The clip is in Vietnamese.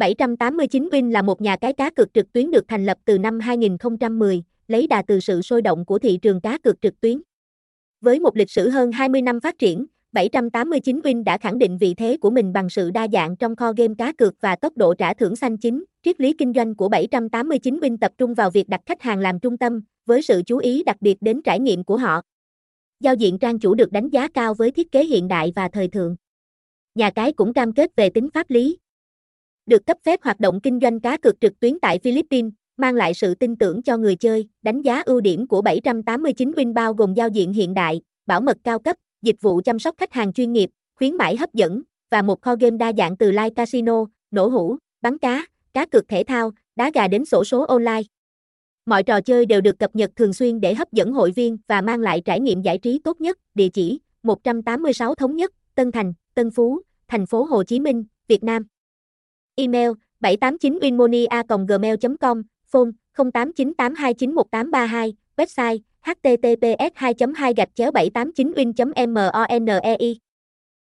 789 Win là một nhà cái cá cược trực tuyến được thành lập từ năm 2010, lấy đà từ sự sôi động của thị trường cá cược trực tuyến. Với một lịch sử hơn 20 năm phát triển, 789 Win đã khẳng định vị thế của mình bằng sự đa dạng trong kho game cá cược và tốc độ trả thưởng xanh chính. Triết lý kinh doanh của 789 Win tập trung vào việc đặt khách hàng làm trung tâm, với sự chú ý đặc biệt đến trải nghiệm của họ. Giao diện trang chủ được đánh giá cao với thiết kế hiện đại và thời thượng. Nhà cái cũng cam kết về tính pháp lý. Được cấp phép hoạt động kinh doanh cá cược trực tuyến tại Philippines, mang lại sự tin tưởng cho người chơi. Đánh giá ưu điểm của 789 Win bao gồm giao diện hiện đại, bảo mật cao cấp, dịch vụ chăm sóc khách hàng chuyên nghiệp, khuyến mãi hấp dẫn, và một kho game đa dạng từ live casino, nổ hũ, bắn cá, cá cược thể thao, đá gà đến sổ số online. Mọi trò chơi đều được cập nhật thường xuyên để hấp dẫn hội viên và mang lại trải nghiệm giải trí tốt nhất. Địa chỉ: 186 Thống Nhất, Tân Thành, Tân Phú, Thành phố Hồ Chí Minh, Việt Nam. Email: 789winmonia.gmail.com, phone 0898291832, website https 2 2 789 winmonei